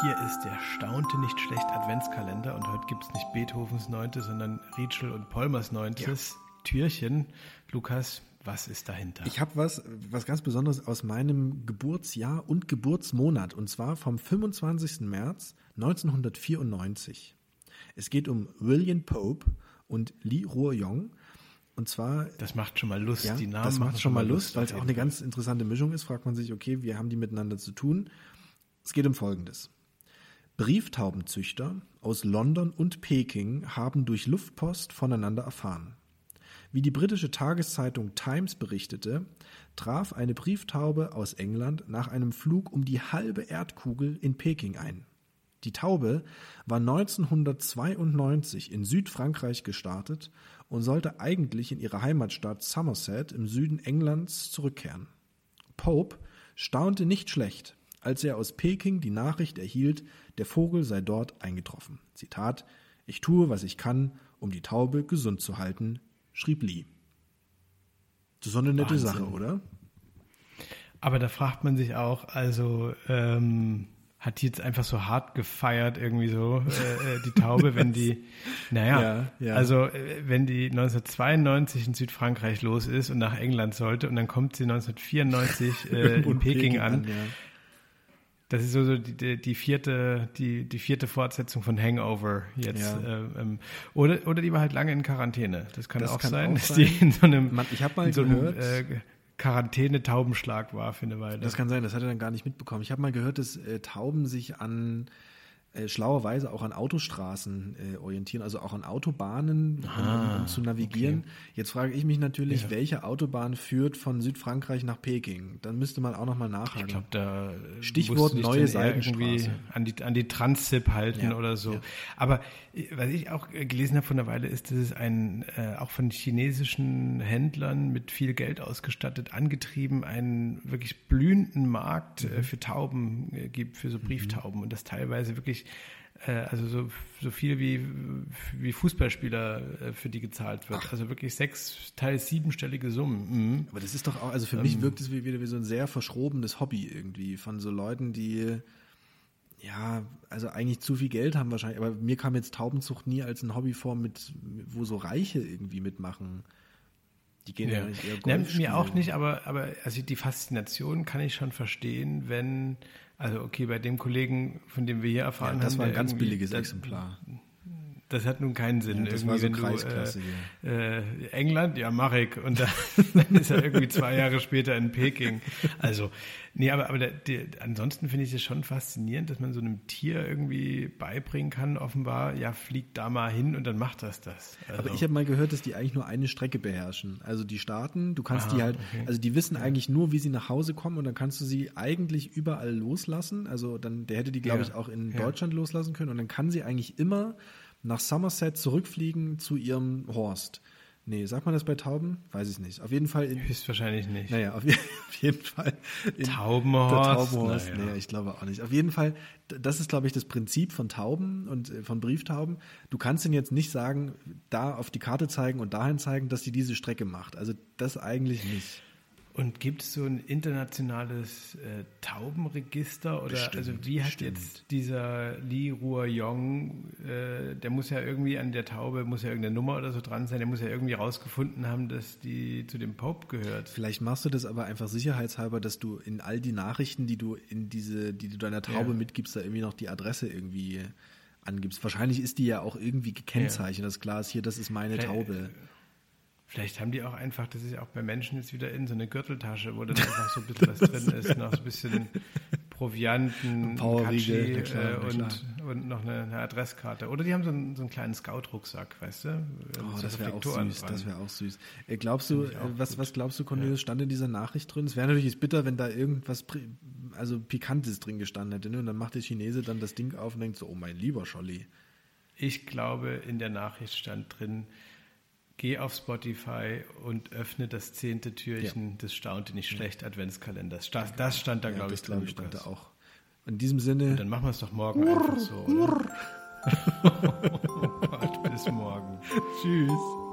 Hier ist der staunte nicht schlecht Adventskalender und heute gibt es nicht Beethovens neuntes, sondern Rietschel und Polmers neuntes ja. Türchen. Lukas, was ist dahinter? Ich habe was, was ganz Besonderes aus meinem Geburtsjahr und Geburtsmonat und zwar vom 25. März 1994. Es geht um William Pope und Li Ruoyong. Und zwar. Das macht schon mal Lust. Ja, die Namen das macht schon mal Lust, weil es auch eine ganz interessante Mischung ist. Fragt man sich, okay, wie haben die miteinander zu tun? Es geht um Folgendes. Brieftaubenzüchter aus London und Peking haben durch Luftpost voneinander erfahren. Wie die britische Tageszeitung Times berichtete, traf eine Brieftaube aus England nach einem Flug um die halbe Erdkugel in Peking ein. Die Taube war 1992 in Südfrankreich gestartet und sollte eigentlich in ihre Heimatstadt Somerset im Süden Englands zurückkehren. Pope staunte nicht schlecht, als er aus Peking die Nachricht erhielt, der Vogel sei dort eingetroffen. Zitat Ich tue, was ich kann, um die Taube gesund zu halten, schrieb Lee. Das ist so eine nette Wahnsinn. Sache, oder? Aber da fragt man sich auch, also ähm, hat die jetzt einfach so hart gefeiert, irgendwie so, äh, äh die Taube, wenn die, naja, ja, ja. also äh, wenn die 1992 in Südfrankreich los ist und nach England sollte und dann kommt sie 1994 äh, in Peking, Peking an, an ja. Das ist so, die, die, vierte, die, die vierte Fortsetzung von Hangover jetzt. Ja. Äh, ähm, oder, oder die war halt lange in Quarantäne. Das kann das auch kann sein, auch dass sein. die in so einem, Man, ich habe mal so gehört, einem, äh, Quarantäne-Taubenschlag war für eine Weile. Das kann sein, das hat er dann gar nicht mitbekommen. Ich habe mal gehört, dass äh, Tauben sich an äh, schlauerweise auch an Autostraßen äh, orientieren, also auch an Autobahnen, ah, um, um, zu navigieren. Okay. Jetzt frage ich mich natürlich, ja. welche Autobahn führt von Südfrankreich nach Peking? Dann müsste man auch nochmal nachhaken. Ich glaube, da Stichwort neue Seitenstraße. An die, an die Transzip halten ja. oder so. Ja. Aber äh, was ich auch äh, gelesen habe von der Weile ist, dass es einen äh, auch von chinesischen Händlern mit viel Geld ausgestattet, angetrieben, einen wirklich blühenden Markt äh, mhm. für Tauben äh, gibt, für so mhm. Brieftauben mhm. und das teilweise wirklich äh, also so, so viel wie, wie Fußballspieler äh, für die gezahlt wird. Ach. Also wirklich sechs, teils siebenstellige Summen. Mhm. Aber das ist doch auch, also für ähm, mich wirkt es wie, wieder wie so ein sehr verschrobenes Hobby irgendwie von so Leuten, die ja, also eigentlich zu viel Geld haben wahrscheinlich, aber mir kam jetzt Taubenzucht nie als ein Hobby vor, mit, wo so Reiche irgendwie mitmachen. Die gehen ja, ja nicht eher Golf ja, Mir auch nicht, aber, aber also die Faszination kann ich schon verstehen, wenn also okay, bei dem Kollegen, von dem wir hier erfahren ja, das haben, war ein ganz billiges Exemplar das hat nun keinen Sinn. Ja, das irgendwie, war so Kreisklasse du, äh, äh, England, ja, mache ich. Und dann, dann ist er irgendwie zwei Jahre später in Peking. Also, nee, aber, aber der, der, ansonsten finde ich es schon faszinierend, dass man so einem Tier irgendwie beibringen kann, offenbar, ja, fliegt da mal hin und dann macht das das. Also. Aber ich habe mal gehört, dass die eigentlich nur eine Strecke beherrschen. Also die starten, du kannst Aha, die halt, okay. also die wissen eigentlich nur, wie sie nach Hause kommen und dann kannst du sie eigentlich überall loslassen. Also dann, der hätte die, glaube ja, ich, auch in ja. Deutschland loslassen können und dann kann sie eigentlich immer nach Somerset zurückfliegen zu ihrem Horst. Nee, sagt man das bei Tauben? Weiß ich nicht. Auf jeden Fall. In, Höchstwahrscheinlich nicht. Naja, auf, auf jeden Fall. In, Taubenhorst? Taubenhorst. Naja. Nee, ich glaube auch nicht. Auf jeden Fall, das ist, glaube ich, das Prinzip von Tauben und äh, von Brieftauben. Du kannst ihnen jetzt nicht sagen, da auf die Karte zeigen und dahin zeigen, dass sie diese Strecke macht. Also das eigentlich nicht. Und gibt es so ein internationales äh, Taubenregister oder bestimmt, also wie hat bestimmt. jetzt dieser Li Ruoyong, äh, der muss ja irgendwie an der Taube, muss ja irgendeine Nummer oder so dran sein, der muss ja irgendwie rausgefunden haben, dass die zu dem Pope gehört. Vielleicht machst du das aber einfach sicherheitshalber, dass du in all die Nachrichten, die du in diese, die du deiner Taube ja. mitgibst, da irgendwie noch die Adresse irgendwie angibst. Wahrscheinlich ist die ja auch irgendwie gekennzeichnet, ja. das klar ist hier, das ist meine Taube. Vielleicht haben die auch einfach, das ist ja auch bei Menschen jetzt wieder in so eine Gürteltasche, wo dann einfach so ein bisschen was drin ist, noch so ein bisschen Provianten, Katschi, äh, und, und noch eine, eine, Adresskarte. Oder die haben so einen, so einen kleinen Scout-Rucksack, weißt du? Oh, das wäre auch süß. Dran. Das wäre auch süß. Äh, glaubst du, was, was glaubst du, Cornelius, stand in dieser Nachricht drin? Es wäre natürlich bitter, wenn da irgendwas, also Pikantes drin gestanden hätte. Ne? Und dann macht der Chinese dann das Ding auf und denkt so, oh mein lieber Scholli. Ich glaube, in der Nachricht stand drin, Geh auf Spotify und öffne das zehnte Türchen ja. des Staunte nicht schlecht Adventskalenders. Das stand da, ja, glaube ich, drin. stand da auch. In diesem Sinne. Und dann machen wir es doch morgen urr, einfach so. Oder? oh Gott, bis morgen. Tschüss.